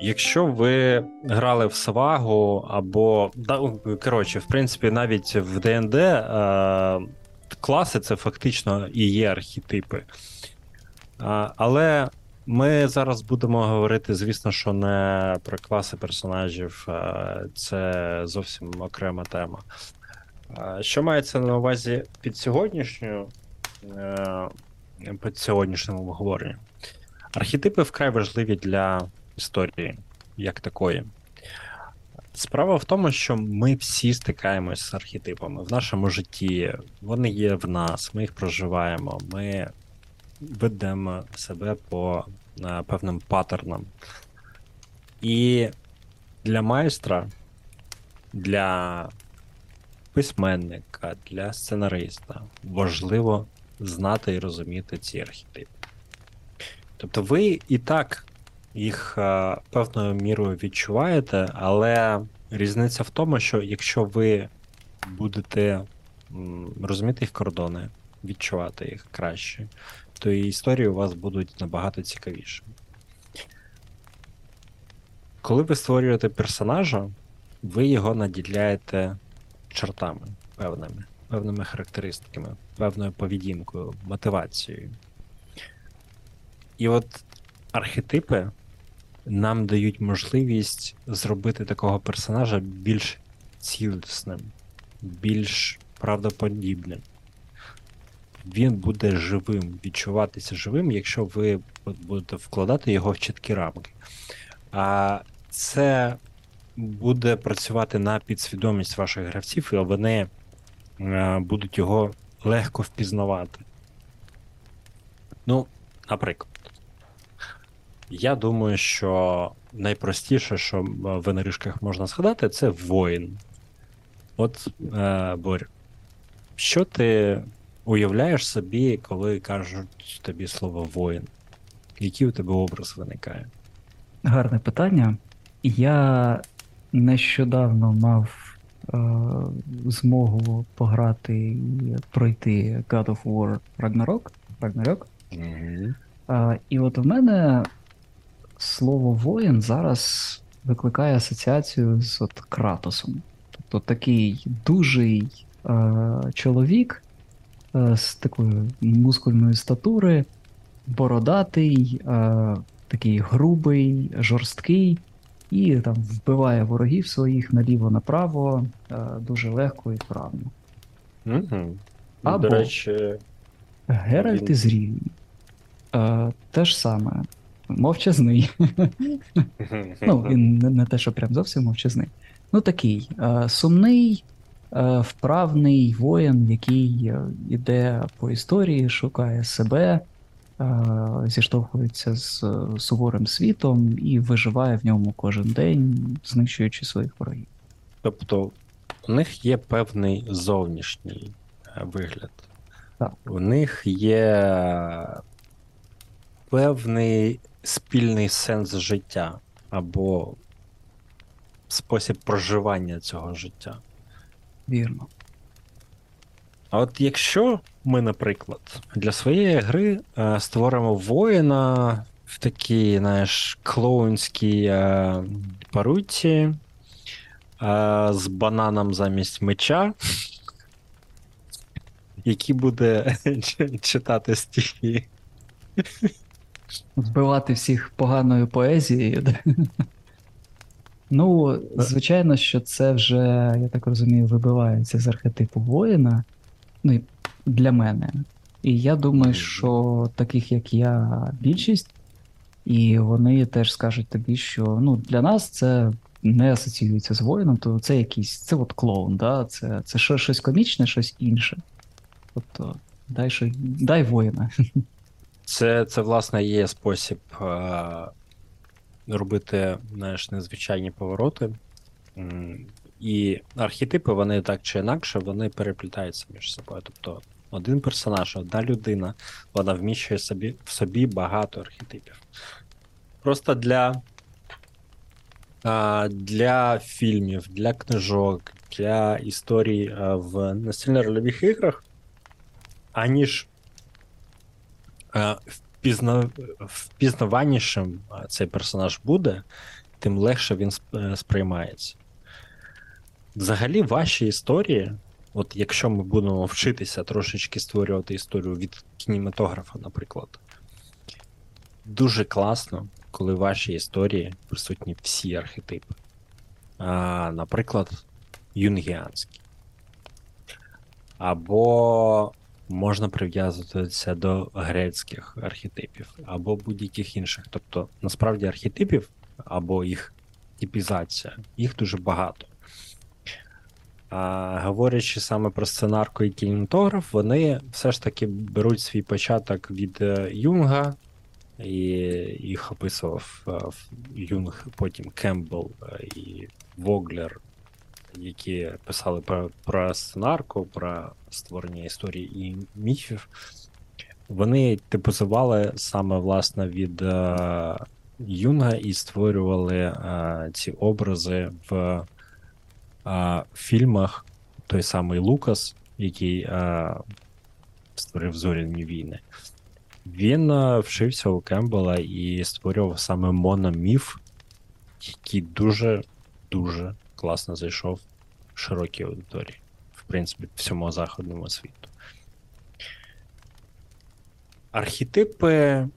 Якщо ви грали в Савагу або. Коротше, в принципі, навіть в ДНД е, класи це фактично і є архетипи. Але ми зараз будемо говорити, звісно, що не про класи персонажів, е, це зовсім окрема тема. Що мається на увазі під сьогоднішньою, е, під сьогоднішнім обговоренням? Архетипи вкрай важливі для історії як такої. Справа в тому, що ми всі стикаємось з архетипами в нашому житті. Вони є в нас, ми їх проживаємо, ми ведемо себе по е, певним паттернам. І для майстра, для письменника, для сценариста важливо знати і розуміти ці архетипи. Тобто ви і так їх е, певною мірою відчуваєте, але різниця в тому, що якщо ви будете м, розуміти їх кордони, відчувати їх краще, то і історії у вас будуть набагато цікавіші. Коли ви створюєте персонажа, ви його наділяєте чертами певними, певними характеристиками, певною поведінкою, мотивацією. І от архетипи нам дають можливість зробити такого персонажа більш цілісним, більш правдоподібним. Він буде живим, відчуватися живим, якщо ви будете вкладати його в чіткі рамки. А це буде працювати на підсвідомість ваших гравців, і вони будуть його легко впізнавати. Ну, наприклад. Я думаю, що найпростіше, що в енеришках можна згадати, це воїн. От, е, Борь, що ти уявляєш собі, коли кажуть тобі слово воїн? Який у тебе образ виникає? Гарне питання. Я нещодавно мав е, змогу пограти і пройти God of War Ragnarok. Ragnarok. Угу. Е, і от в мене слово воїн зараз викликає асоціацію з от Кратосом. Тобто такий дужий е, чоловік е, з такою мускульної статури, бородатий, е, такий грубий, жорсткий, і там вбиває ворогів своїх наліво-направо е, дуже легко і вправно. Угу. Або- До речі, Геральт із Рівні. Е, те ж саме. Мовчазний. Ну, він не, не те, що прям зовсім мовчазний. Ну, такий е, сумний, вправний воїн, який іде по історії, шукає себе, зіштовхується з е, суворим світом і виживає в ньому кожен день, знищуючи своїх ворогів. Тобто, у них є певний зовнішній е, вигляд. Так. У них є певний спільний сенс життя або спосіб проживання цього життя. Вірно. А от якщо ми, наприклад, для своєї гри е, створимо воїна в такій, знаєш, клоунській е, паруці е, з бананом замість меча, який буде читати стихи. Збивати всіх поганою поезією. Ну, звичайно, що це вже, я так розумію, вибивається з архетипу воїна. Ну, і для мене. І я думаю, що таких, як я, більшість, і вони теж скажуть тобі, що ну, для нас це не асоціюється з воїном, то це якийсь, це от клоун, да? це, це щось комічне, щось інше. Тобто, дай, що, дай воїна. Це, це власне, є спосіб е, робити знаєш, незвичайні повороти. І архетипи, вони так чи інакше, вони переплітаються між собою. Тобто, один персонаж, одна людина, вона вміщує собі, в собі багато архетипів. Просто для, для фільмів, для книжок, для історій в настільно-рольових іграх аніж впізна... впізнаванішим цей персонаж буде, тим легше він е, сприймається. Взагалі, ваші історії, от якщо ми будемо вчитися трошечки створювати історію від кінематографа, наприклад, дуже класно, коли в вашій історії присутні всі архетипи. А, наприклад, юнгіанський. Або можна прив'язувати це до грецьких архетипів, або будь-яких інших. Тобто, насправді, архетипів або їх типізація, їх дуже багато. А, говорячи саме про сценарку і кінематограф, вони все ж таки беруть свій початок від е, Юнга, і їх описував е, Юнг, потім Кембл е, і Воглер, які писали про, про сценарку, про створення історії і міфів. Вони типізували саме власне від Юнга і створювали е, ці образи в е, фільмах. Той самий Лукас, який е, створив зоряні війни. Він е, вчився у Кембела і створював саме мономіф, який дуже дуже класно зайшов в широкій аудиторії, в принципі, всьому західному світу. Архетипи.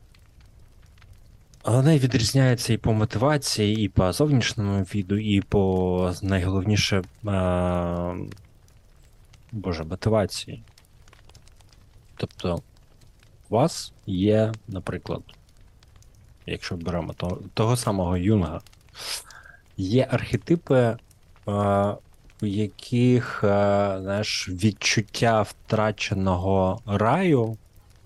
Вони відрізняються і по мотивації, і по зовнішньому віду, і по найголовніше. Е, Боже, мотивації. Тобто, у вас є, наприклад, якщо беремо того, того самого Юнга, є архетипи, е, у яких е, знаєш, відчуття втраченого раю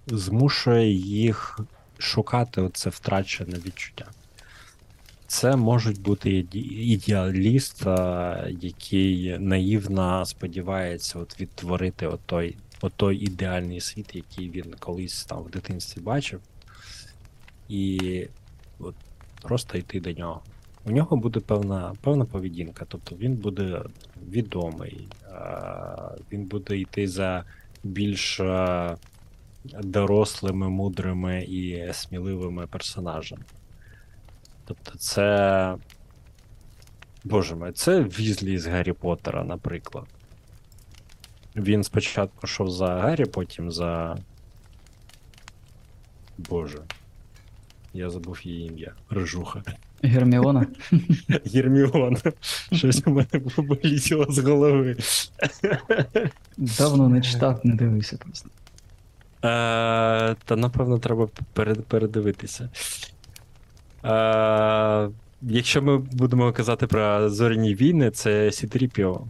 змушує їх шукати оце втрачене відчуття. Це можуть бути ідеаліст, е, який наївно сподівається от відтворити отой, отой ідеальний світ, який він колись там в дитинстві бачив, і от просто йти до нього. У нього буде певна, певна поведінка, тобто він буде відомий, е, він буде йти за більш е, дорослими, мудрими і сміливими персонажами. Тобто, це. Боже мой, це Візлі з Гаррі Поттера, наприклад. Він спочатку йшов за Гаррі, потім за. Боже. Я забув її ім'я. Рижуха. Герміона. Герміона. Щось у мене вилетіло з голови. Давно не читав, не дивився просто. Е, Та напевно треба передивитися. Е, Якщо ми будемо казати про зоряні війни, це Сітріпіо.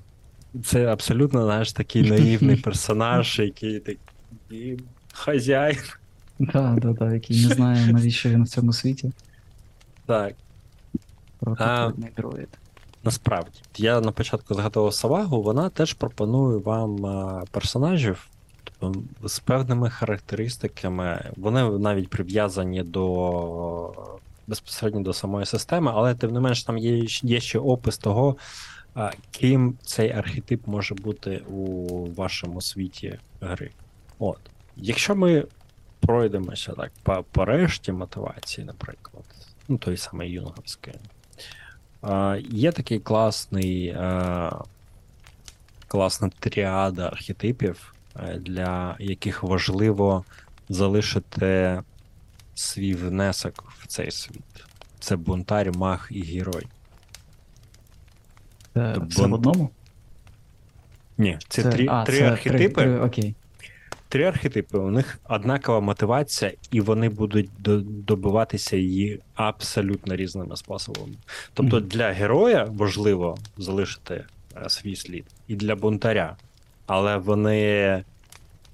Це абсолютно наш такий наївний персонаж, який такий хазяїн. Так, так, так, який не знає, навіщо він в цьому світі. Так, дроїд. насправді. Я на початку згадував Савагу, вона теж пропонує вам е, персонажів з певними характеристиками. Вони навіть прив'язані до безпосередньо до самої системи, але тим не менш там є, є ще опис того, ким цей архетип може бути у вашому світі гри. От. Якщо ми пройдемося так по, по решті мотивації, наприклад, ну той самий юнговський. Є такий класний, класна тріада архетипів, для яких важливо залишити свій внесок в цей світ. Це бунтар, маг і герой. Це Бон- все в одному? Ні, це, три, а, три це архетипи. Три, три, окей. Три архетипи, у них однакова мотивація, і вони будуть до- добиватися її абсолютно різними способами. Тобто для героя важливо залишити е, свій слід, і для бунтаря, але вони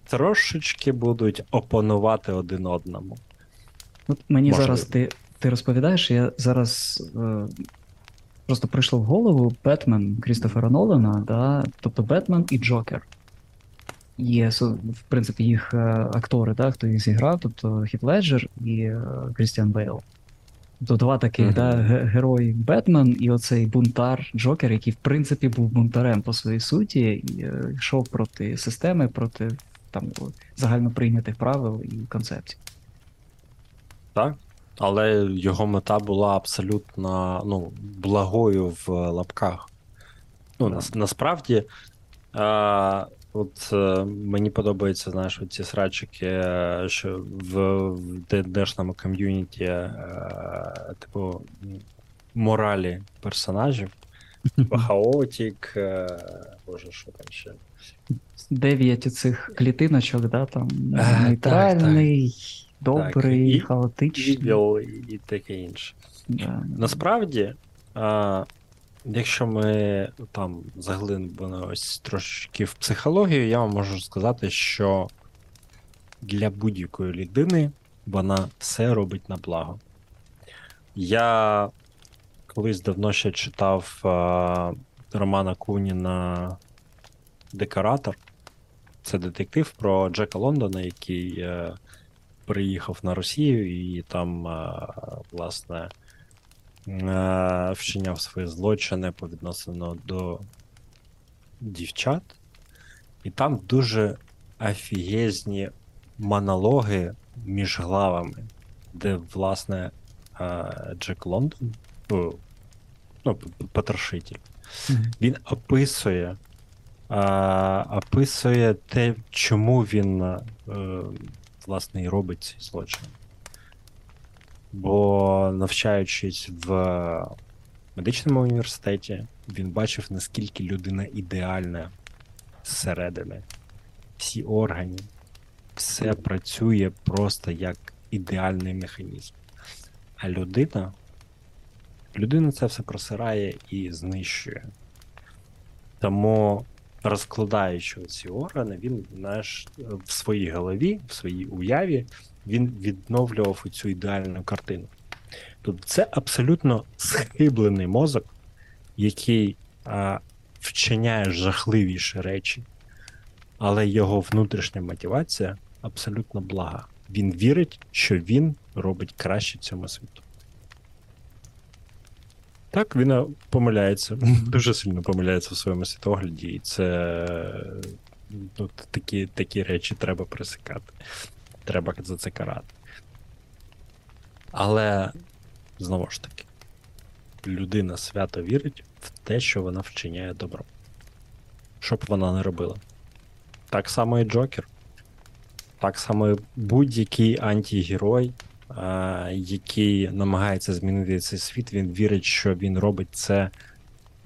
трошечки будуть опонувати один одному. От мені Можливо. зараз ти, ти розповідаєш, я зараз е, просто прийшло в голову Бетмен Крістофера Нолана, да? тобто Бетмен і Джокер. Є, в принципі, їх е, актори, да, хто їх зіграв, тобто Хіт Леджер і е, Крістіан Бейл. Тобто два таких Мгм. да, ге- герої Бетмен і оцей бунтар Джокер, який в принципі був бунтарем по своїй суті, і е, йшов проти системи, проти там загально прийнятих правил і концепцій. Так. Але його мета була абсолютно ну, благою в лапках. Ну, нас, насправді, а, от е, мені подобається, знаєш, ці срачики, е, що в, в ДНДшному ком'юніті, е, типу, моралі персонажів. Типу Хаотік, е, боже, що там ще. Дев'ять цих клітиночок, да, там так, нейтральний, добрий, і- хаотичний. Evil і таке інше. Да, да. Насправді, а, якщо ми там заглибимось трошки в психологію, я вам можу сказати, що для будь-якої людини вона все робить на благо. Я колись давно ще читав а, Романа Куніна Декоратор. Це детектив про Джека Лондона, який е, приїхав на Росію і там, е, власне, е, вчиняв свої злочини по відносину до дівчат. І там дуже офігезні монологи між главами, де, власне, е, Джек Лондон, ну, потрошитель, він описує, а, описує те, чому він е, власне і робить ці злочини. Бо навчаючись в медичному університеті, він бачив, наскільки людина ідеальна зсередини. Всі органи, все працює просто як ідеальний механізм. А людина людина це все просирає і знищує. Тому, розкладаючи ці органи, він знаєш, в своїй голові, в своїй уяві, він відновлював цю ідеальну картину. Тобто це абсолютно схиблений мозок, який а, вчиняє жахливіші речі, але його внутрішня мотивація абсолютно блага. Він вірить, що він робить краще цьому світу. Так, він е, помиляється, дуже сильно помиляється в своєму світогляді, і це ну, такі, такі речі треба пресикати. Треба за це карати. Але знову ж таки, людина свято вірить в те, що вона вчиняє добро. Що б вона не робила. Так само і Джокер. Так само будь-який антигерой, який намагається змінити цей світ, він вірить, що він робить це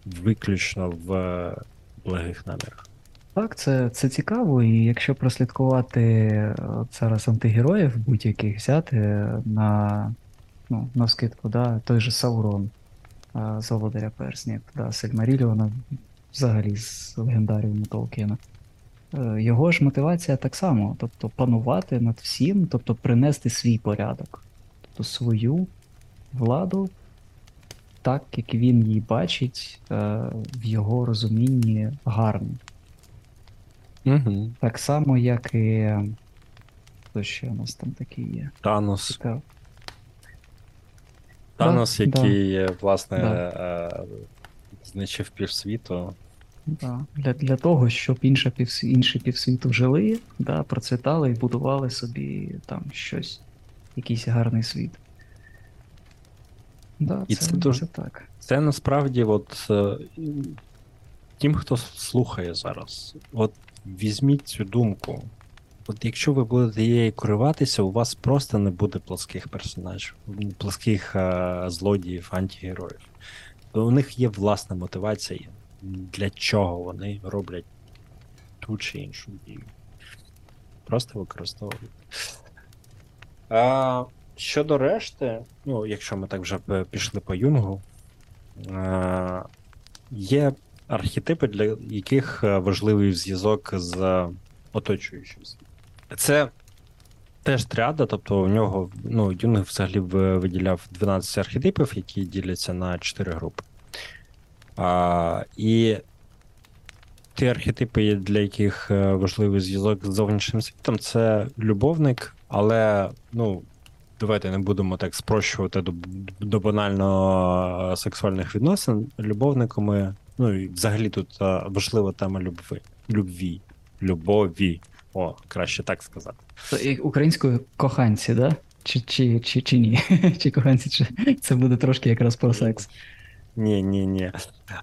виключно в е, благих намірах. Так, це, це цікаво, і якщо прослідкувати е, зараз антигероїв будь-яких взяти на, ну, на скидку, да, той же Саурон а, з Володаря Перснів, да, Сельмаріліона, взагалі з легендаріуму Толкіна. Е, Його ж мотивація так само, тобто панувати над всім, тобто принести свій порядок, тобто свою владу так, як він її бачить, е, в його розумінні гарно. Угу. Так само, як і. Хто ще у нас там такий є? Танос. Цікаво. Танос, Да, який, е, власне, Да. е, знищив півсвіту. Да. Для, для того, щоб інша півс... інші півсвіту жили, да, процвітали і будували собі там щось, якийсь гарний світ. Да, І це, це дуже- це так. Це насправді, от е, тим, хто слухає зараз, от візьміть цю думку. От якщо ви будете її керуватися, у вас просто не буде плоских персонажів, плоских е, злодіїв, антигероїв. У них є власна мотивація, для чого вони роблять ту чи іншу дію. Просто використовують. А, щодо решти, ну, якщо ми так вже пішли по юнгу, Е, Є архетипи, для яких е, важливий зв'язок з оточуючим. Це теж тріада, тобто у нього ну, Юнг взагалі виділяв 12 архетипів, які діляться на 4 групи. А, і ті архетипи, для яких е, важливий зв'язок з зовнішнім світом, це любовник, але ну, давайте не будемо так спрощувати до, до банально е, сексуальних відносин. Любовниками, ну і взагалі тут е, важлива тема любви. Любві. Любові. О, краще так сказати. І Українською коханці, да? Чи, чи, чи, чи ні? Чи коханці, чи це буде трошки якраз про секс. Ні, ні, ні.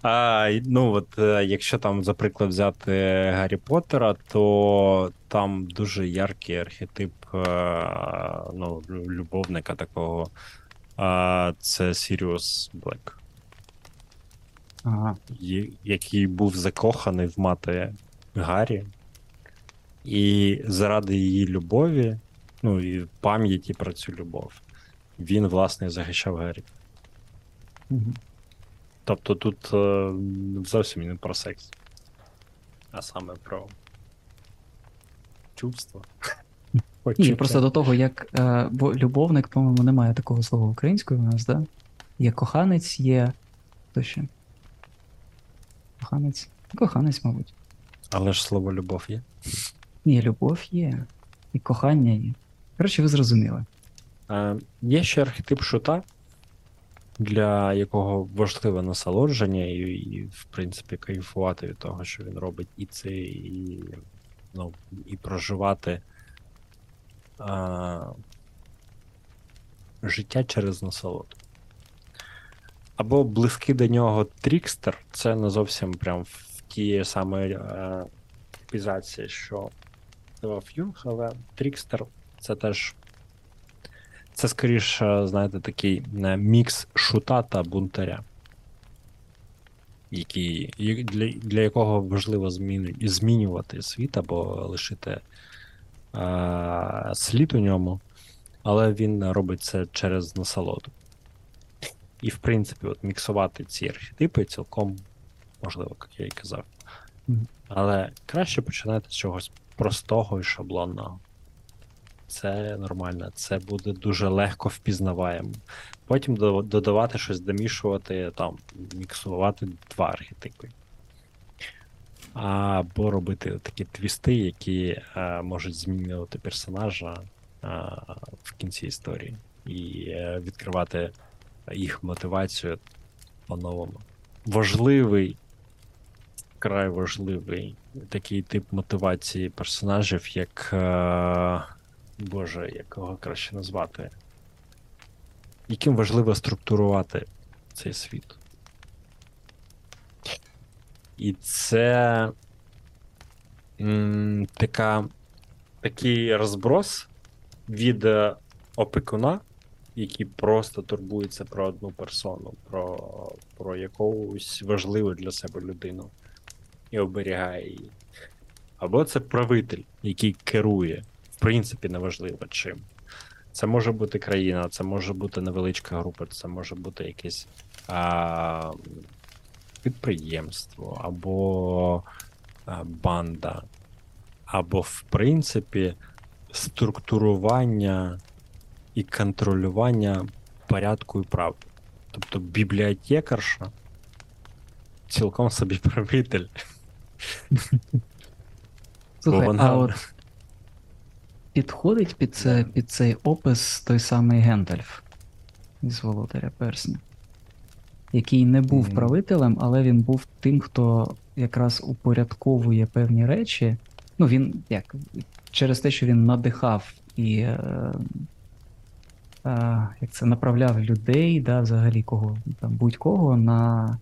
А, ну от е, якщо там, за приклад, взяти Гаррі Поттера, то там дуже яркий архетип е, ну, любовника такого. А, це Сіріус Блек, Ага. який був закоханий в мати Гаррі. І заради її любові, ну і пам'яті про цю любов, він, власне, захищав Гаррі. Мгм. Тобто тут е, зовсім не про секс, а саме про чувство. Ні, просто до того, як. Е, бо любовник, по-моєму, немає такого слова українською у нас, да? Є коханець, є. Хто ще? Коханець. Коханець, мабуть. Але ж слово любов є. Ні, любов є. І кохання є. Коротше, ви зрозуміли. Е, є ще архетип шута, для якого важливе насолодження, і, і, в принципі, кайфувати від того, що він робить, і це, і, ну, і проживати а, життя через насолоду. Або близький до нього трікстер, це не зовсім прям в тієї самої е, типізації, що давав Юнг, але трікстер це теж це скоріше, знаєте, такий е, мікс шута та бунтаря, який, для, для якого важливо зміни, змінювати світ або лишити е, слід у ньому, але він робить це через насолоду. І, в принципі, от міксувати ці архетипи цілком можливо, як я і казав. Але краще починати з чогось простого і шаблонного. Це нормально, це буде дуже легко впізнаваємо. Потім додавати щось, домішувати, там, міксувати два архетипи. Або робити такі твісти, які е, можуть змінювати персонажа е, в кінці історії, і е, відкривати їх мотивацію по-новому. Важливий, край важливий такий тип мотивації персонажів, як. Боже, якого краще назвати? Яким важливо структурувати цей світ. І це м, така, такий розброс від е, опікуна, який просто турбується про одну персону, про, про якусь важливу для себе людину і оберігає її. Або це правитель, який керує, принципі, неважливо чим. Це може бути країна, це може бути невеличка група, це може бути якесь а, підприємство, або а, банда, або, в принципі, структурування і контролювання порядку і прав. Тобто бібліотекарша цілком собі правитель. Слухай, вона- а от підходить під, це, під цей опис той самий Гендальф із Володаря Персня, який не був Мгм. правителем, але він був тим, хто якраз упорядковує певні речі. Ну, він як через те, що він надихав і е, е, як це направляв людей, да, взагалі кого там будь-кого на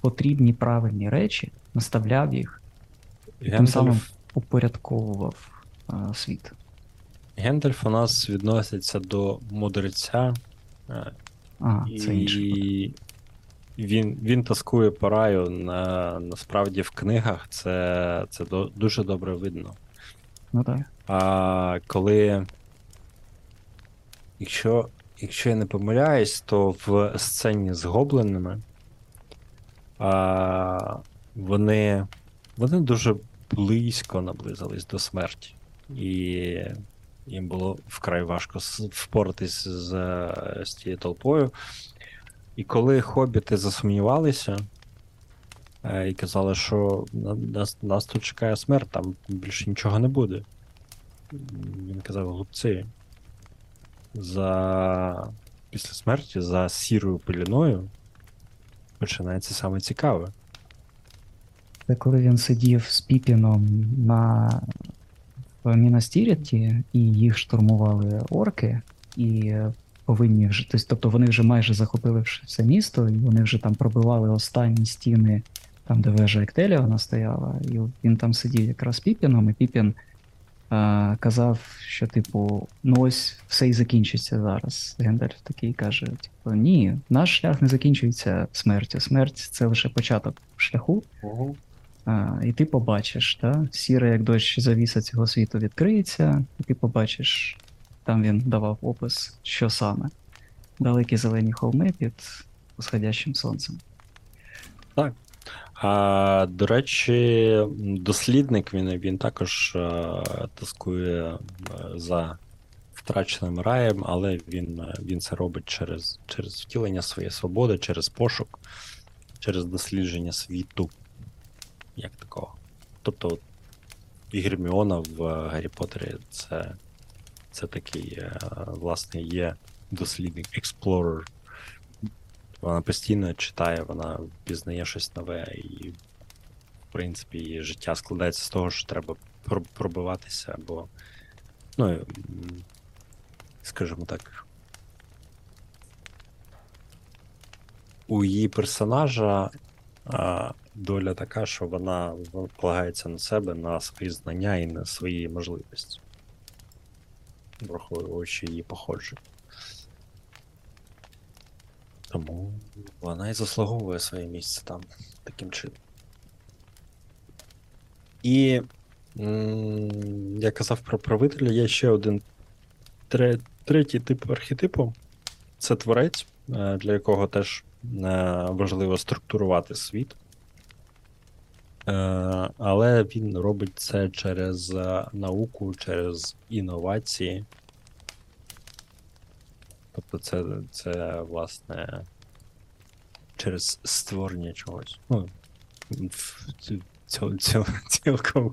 потрібні правильні речі, наставляв їх, і тим самим упорядковував е, світ. Гендальф у нас відноситься до мудреця, е, А, це інше. і він, він таскує по раю. На, насправді в книгах це, це до, дуже добре видно. Ну так. А коли. Якщо, якщо я не помиляюсь, то в сцені з гоблинами а, вони, вони дуже близько наблизились до смерті. І їм було вкрай важко впоратись з, з тією толпою. І коли хобіти засумнівалися е, і казали, що нас, нас тут чекає смерть, там більше нічого не буде. Він казав, глупці, за після смерті за сірою пиліною починається саме цікаве. Це коли він сидів з Піпіном на в Мінастіріті, і їх штурмували орки, і повинні вже, тобто, тобто вони вже майже захопили все місто, і вони вже там пробивали останні стіни, там, де вежа Ектелія вона стояла, і він там сидів якраз Піпіном, і Піпін а, казав, що, типу, ну ось все і закінчиться зараз. Гендальф такий каже: типу, ні, наш шлях не закінчується смертю. Смерть це лише початок шляху. А, і ти побачиш, да? сіре, як дощ завіса цього світу відкриється, і ти побачиш, там він давав опис, що саме. Далекі зелені холми під усходящим сонцем. А, до речі, дослідник він, він також е, тоскує е, за втраченим раєм, але він, е, він це робить через, через втілення своєї свободи, через пошук, через дослідження світу, як такого. Тобто, і Герміона в е, Гаррі Поттері це, це такий, е, власне, є дослідник, explorer. Вона постійно читає, вона пізнає щось нове, і, в принципі, її життя складається з того, що треба пробиватися, або, ну, скажімо так. У її персонажа доля така, що вона полагається на себе, на свої знання і на свої можливості, враховуючи її походження. Тому вона і заслуговує своє місце там таким чином. І м, я казав про правителя, є ще один тре, третій тип архетипу. Це творець, е, для якого теж е, важливо структурувати світ. Е, Але він робить це через е, науку, через інновації. Тобто це, це власне через створення чогось. Ну, в- ці- цьо- цьо- цілком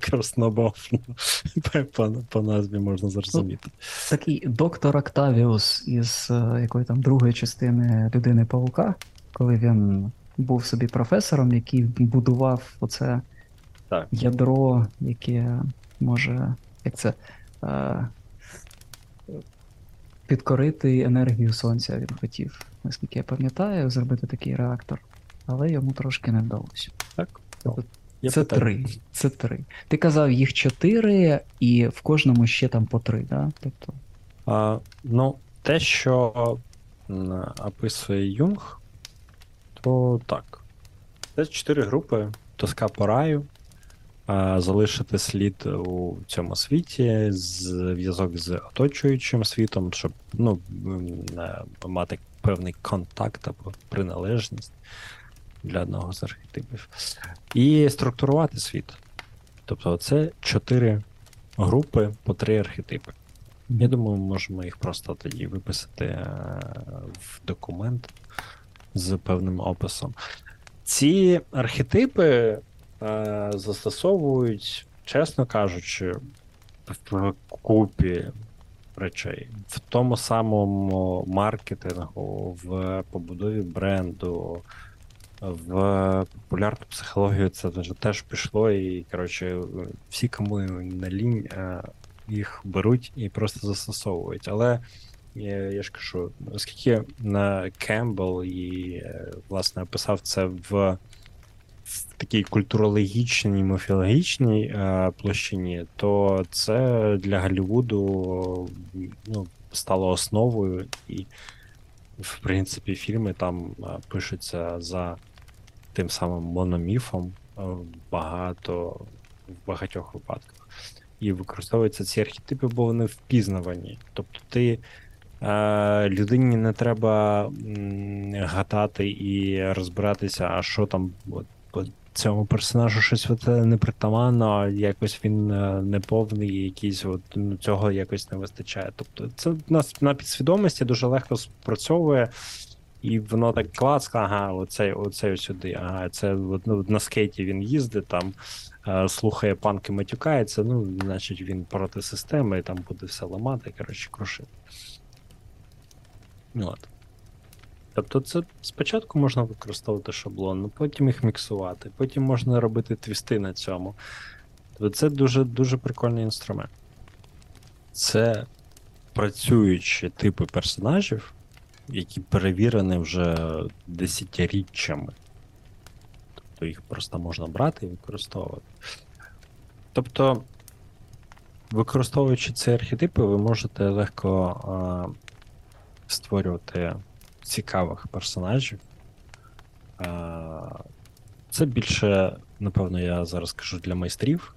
по, назві можна зрозуміти. Такий доктор Октавіус із е, якої там другої частини людини Павука, коли він був собі професором, який будував оце Так. ядро, яке може, як це, е, підкорити енергію сонця. Він хотів, наскільки я пам'ятаю, зробити такий реактор, але йому трошки не вдалося. Так? Тобто Є це питання? три. Це три. Ти казав, їх чотири, і в кожному ще там по три, да? Тобто, А, ну, те, що описує Юнг, то так. Це чотири групи: тоска по раю, залишити слід у цьому світі, зв'язок з оточуючим світом, щоб ну, мати певний контакт або приналежність для одного з архетипів. І структурувати світ. Тобто, це чотири групи по три архетипи. Я думаю, можемо їх просто тоді виписати е, в документ з певним описом. Ці архетипи е, застосовують, чесно кажучи, в купі речей. В тому самому маркетингу, в побудові бренду, в популярну психологію це вже теж пішло, і коротше, всі, кому на лінь, е, їх беруть і просто застосовують. Але я, я ж кажу, оскільки Кембл і е, власне описав це в, в такій культурологічній, міфологічній е, площині, то це для Голлівуду ну, стало основою, і, в принципі, фільми там е, пишуться за тим самим мономіфом багато в багатьох випадках. І використовуються ці архетипи, бо вони впізнавані. Тобто ти людині не треба м, гадати і розбиратися, а що там от, цьому персонажу щось е, непритаманно, якось він е, неповний, якийсь от, ну, цього якось не вистачає. Тобто це нас на підсвідомості дуже легко спрацьовує. І воно так клац, ага, оцей, оцей сюди, ага, це ну, на скейті він їздить, там е, слухає панки, матюкається, ну, значить він проти системи, і там буде все ламати, коротше, крушити. От. Тобто, це спочатку можна використовувати шаблон, ну потім їх міксувати, потім можна робити твісти на цьому. Тобто це дуже дуже прикольний інструмент. це працюючі типи персонажів, які перевірені вже десятиріччями. Тобто їх просто можна брати і використовувати. Тобто, використовуючи ці архетипи, ви можете легко а, створювати цікавих персонажів. Це більше, напевно, я зараз кажу для майстрів,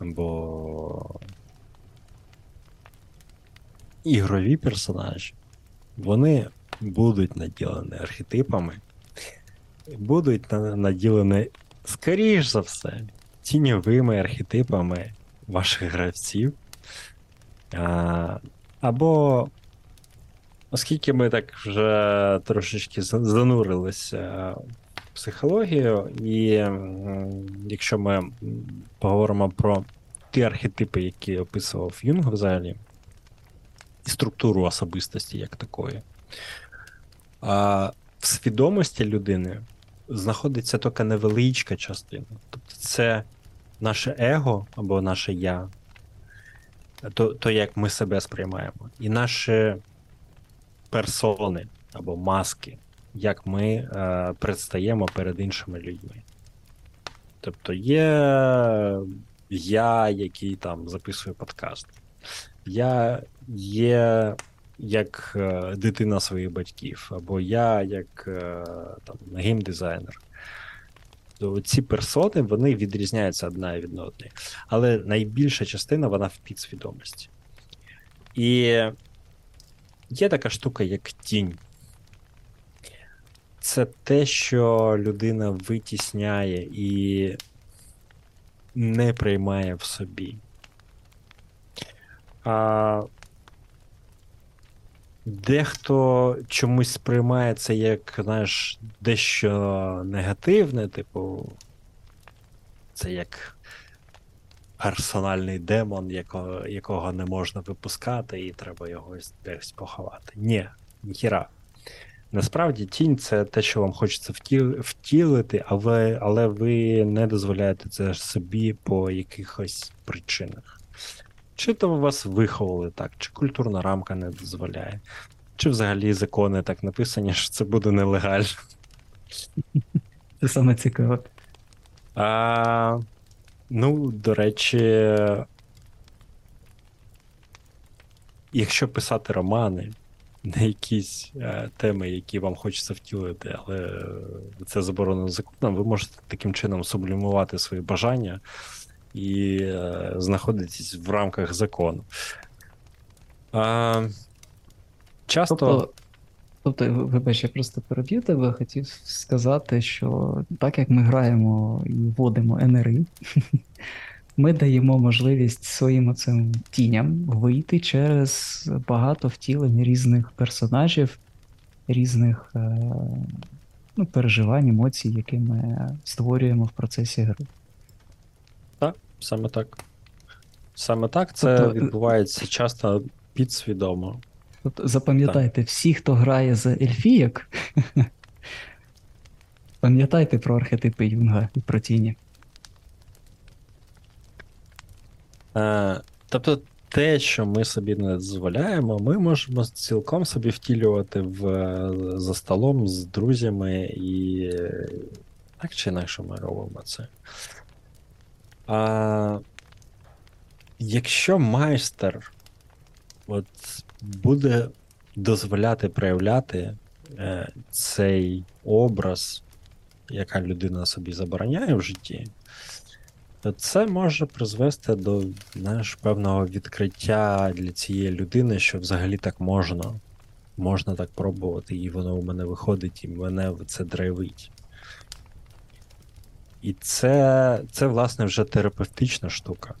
бо ігрові персонажі, вони будуть наділені архетипами, будуть наділені, скоріш за все, тіньовими архетипами ваших гравців. Або, оскільки ми так вже трошечки занурилися в психологію, і якщо ми поговоримо про ті архетипи, які описував Юнг взагалі, і структуру особистості як такої. В свідомості людини знаходиться тільки невеличка частина. Тобто це наше его або наше я, то, то як ми себе сприймаємо, і наші персони або маски, як ми е, предстаємо перед іншими людьми. Тобто є я, який там записує подкаст. Я є як е, дитина своїх батьків, або я як е, там, геймдизайнер. Ці персони вони відрізняються одна від одної. Але найбільша частина вона в підсвідомості. І є така штука, як тінь. Це те, що людина витісняє і не приймає в собі. А дехто чомусь сприймає це як, знаєш, дещо негативне, типу, це як персональний демон, якого, якого не можна випускати, і треба його десь поховати. Ні, ніхіра. Насправді тінь це те, що вам хочеться втіл- втілити, але, але ви не дозволяєте це собі по якихось причинах. Чи то вас виховали так, чи культурна рамка не дозволяє, чи взагалі закони так написані, що це буде нелегально. Це саме цікаве. А, ну, до речі, якщо писати романи на якісь е, теми, які вам хочеться втілити, але е, це заборонено законом, ви можете таким чином сублімувати свої бажання і е, знаходитись в рамках закону. А, часто. Тобто, тобто, вибач, я просто переб'ю тебе, хотів сказати, що так як ми граємо і вводимо НРИ, ми даємо можливість своїм оцим тіням вийти через багато втілень різних персонажів, різних е, ну, переживань, емоцій, які ми створюємо в процесі гри. Так, Саме так. Саме так це Тобто, е, відбувається часто підсвідомо. Тобто запам'ятайте, всі, хто грає за ельфійок, пам'ятайте про архетипи Юнга і про тіні. Е, тобто, те, що ми собі не дозволяємо, ми можемо цілком собі втілювати в, е, за столом з друзями, і так чи інакше ми робимо це. А, якщо майстер от, буде дозволяти проявляти е, цей образ, яка людина собі забороняє в житті, це може призвести до знаєш, певного відкриття для цієї людини, що взагалі так можна. Можна так пробувати, і воно у мене виходить, і мене це драйвить. І це, це власне, вже терапевтична штука.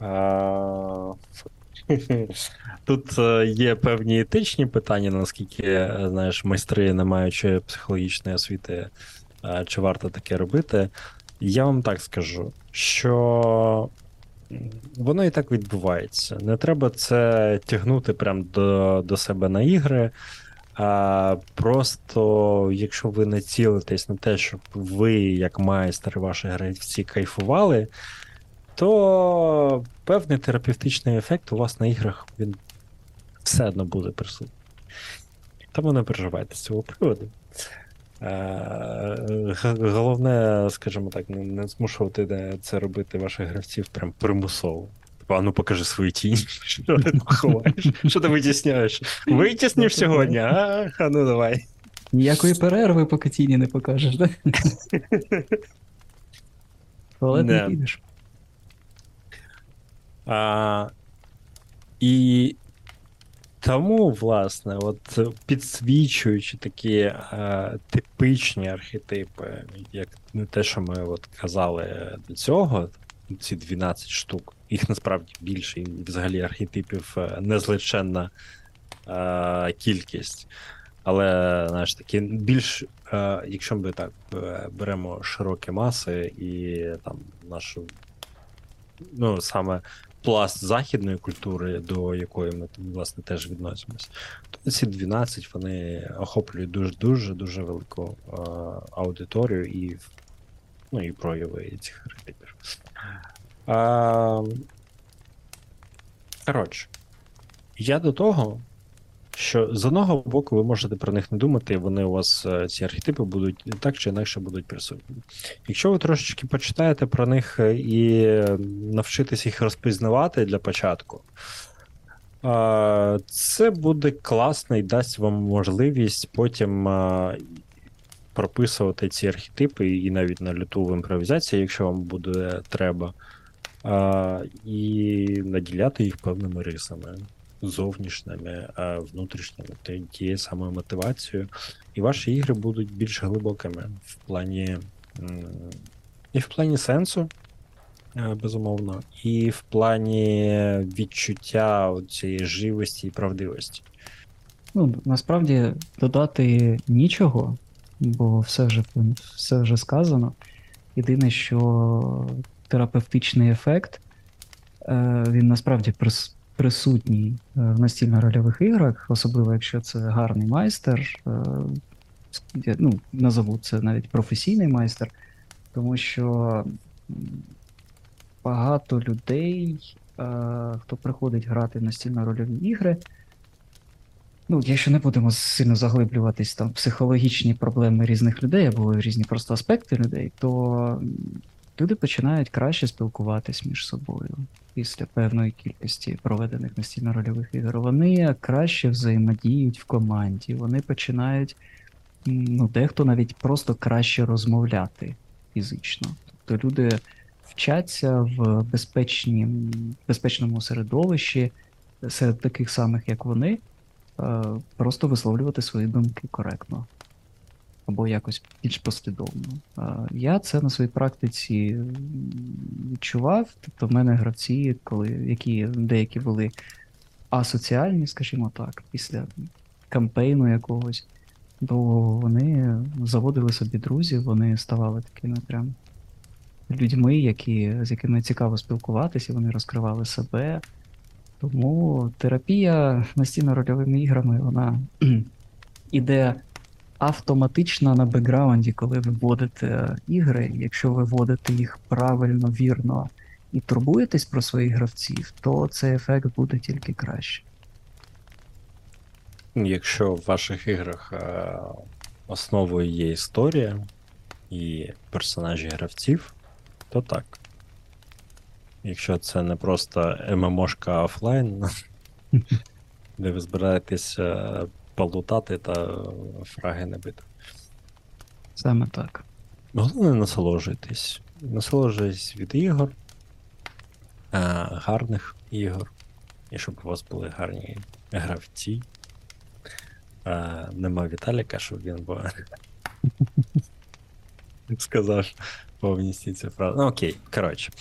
А... Тут е, є певні етичні питання, наскільки, е, знаєш, майстри, не маючи психологічної освіти, е, чи варто таке робити. Я вам так скажу, що воно і так відбувається. Не треба це тягнути прям до, до себе на ігри. А просто, якщо ви не цілитесь на те, щоб ви, як майстер, ваші гравці кайфували, то певний терапевтичний ефект у вас на іграх він все одно буде присутній. Тому не переживайте з цього приводу. Е, Головне, скажімо так, не, змушувати це робити ваших гравців прям примусово. Типу, А ну покажи свої тіні, що ти ховаєш, що ти витісняєш. Витіснив сьогодні, а, а ну давай. Ніякої перерви, поки тіні не покажеш, Туалет не Не. підеш. А, і тому, власне, от підсвічуючи такі а, типичні архетипи, як не те, що ми от казали до цього, ці 12 штук, їх насправді більше, і взагалі архетипів е, а, кількість. Але, знаєш, такі більш, е, якщо ми так е, беремо широкі маси і там нашу, ну, саме пласт західної культури, до якої ми власне теж відносимось, то ці 12 вони охоплюють дуже дуже дуже велику е, аудиторію і, ну, і прояви цих. А, коротше, я до того, що з одного боку ви можете про них не думати, вони у вас е, ці архетипи будуть так чи інакше будуть присутні. Якщо ви трошечки почитаєте про них е, і навчитесь їх розпізнавати для початку, е, це буде класно і дасть вам можливість потім прописувати ці архетипи і навіть на люту в імпровізації, якщо вам буде треба, і наділяти їх певними рисами зовнішніми, а внутрішніми, тією самою мотивацією. І ваші ігри будуть більш глибокими в плані і в плані сенсу, е, безумовно, і в плані відчуття цієї живості і правдивості. Ну, насправді додати нічого, бо все вже, все вже сказано. Єдине, що терапевтичний ефект, е, він насправді присутній е, в настільно-рольових іграх, особливо якщо це гарний майстер. е, Ну, назову це навіть професійний майстер, тому що багато людей, е, хто приходить грати в настільно-рольові ігри, Ну, якщо не будемо сильно заглиблюватись там психологічні проблеми різних людей або різні просто аспекти людей, то люди починають краще спілкуватись між собою після певної кількості проведених настільно-рольових ігор. Вони краще взаємодіють в команді, вони починають, ну, дехто навіть просто краще розмовляти фізично. Тобто люди вчаться в безпечному середовищі серед таких самих, як вони просто висловлювати свої думки коректно або якось більш послідовно. Я це на своїй практиці відчував. Тобто, в мене гравці, коли які деякі були асоціальні, скажімо так, після кампейну якогось, то вони заводили собі друзів, вони ставали такими прям людьми, які, з якими цікаво спілкуватися, вони розкривали себе. Тому терапія настільно-рольовими іграми вона іде автоматично на бекграунді, коли ви вводите ігри. Якщо ви вводите їх правильно, вірно і турбуєтесь про своїх гравців, то цей ефект буде тільки краще. Якщо в ваших іграх е, основою є історія і персонажі гравців, то так. Якщо це не просто ММОшка офлайн, де ви збираєтесь е, полутати та фраги не бити. Саме так. Головне насолоджуйтесь. Насолоджуйтесь від ігор, е, гарних ігор, і щоб у вас були гарні гравці. Е, нема Віталіка, щоб він бо... сказав повністю цю фразу. Ну, окей, коротше.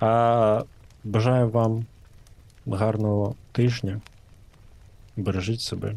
А, бажаю вам гарного тижня. Бережіть себе.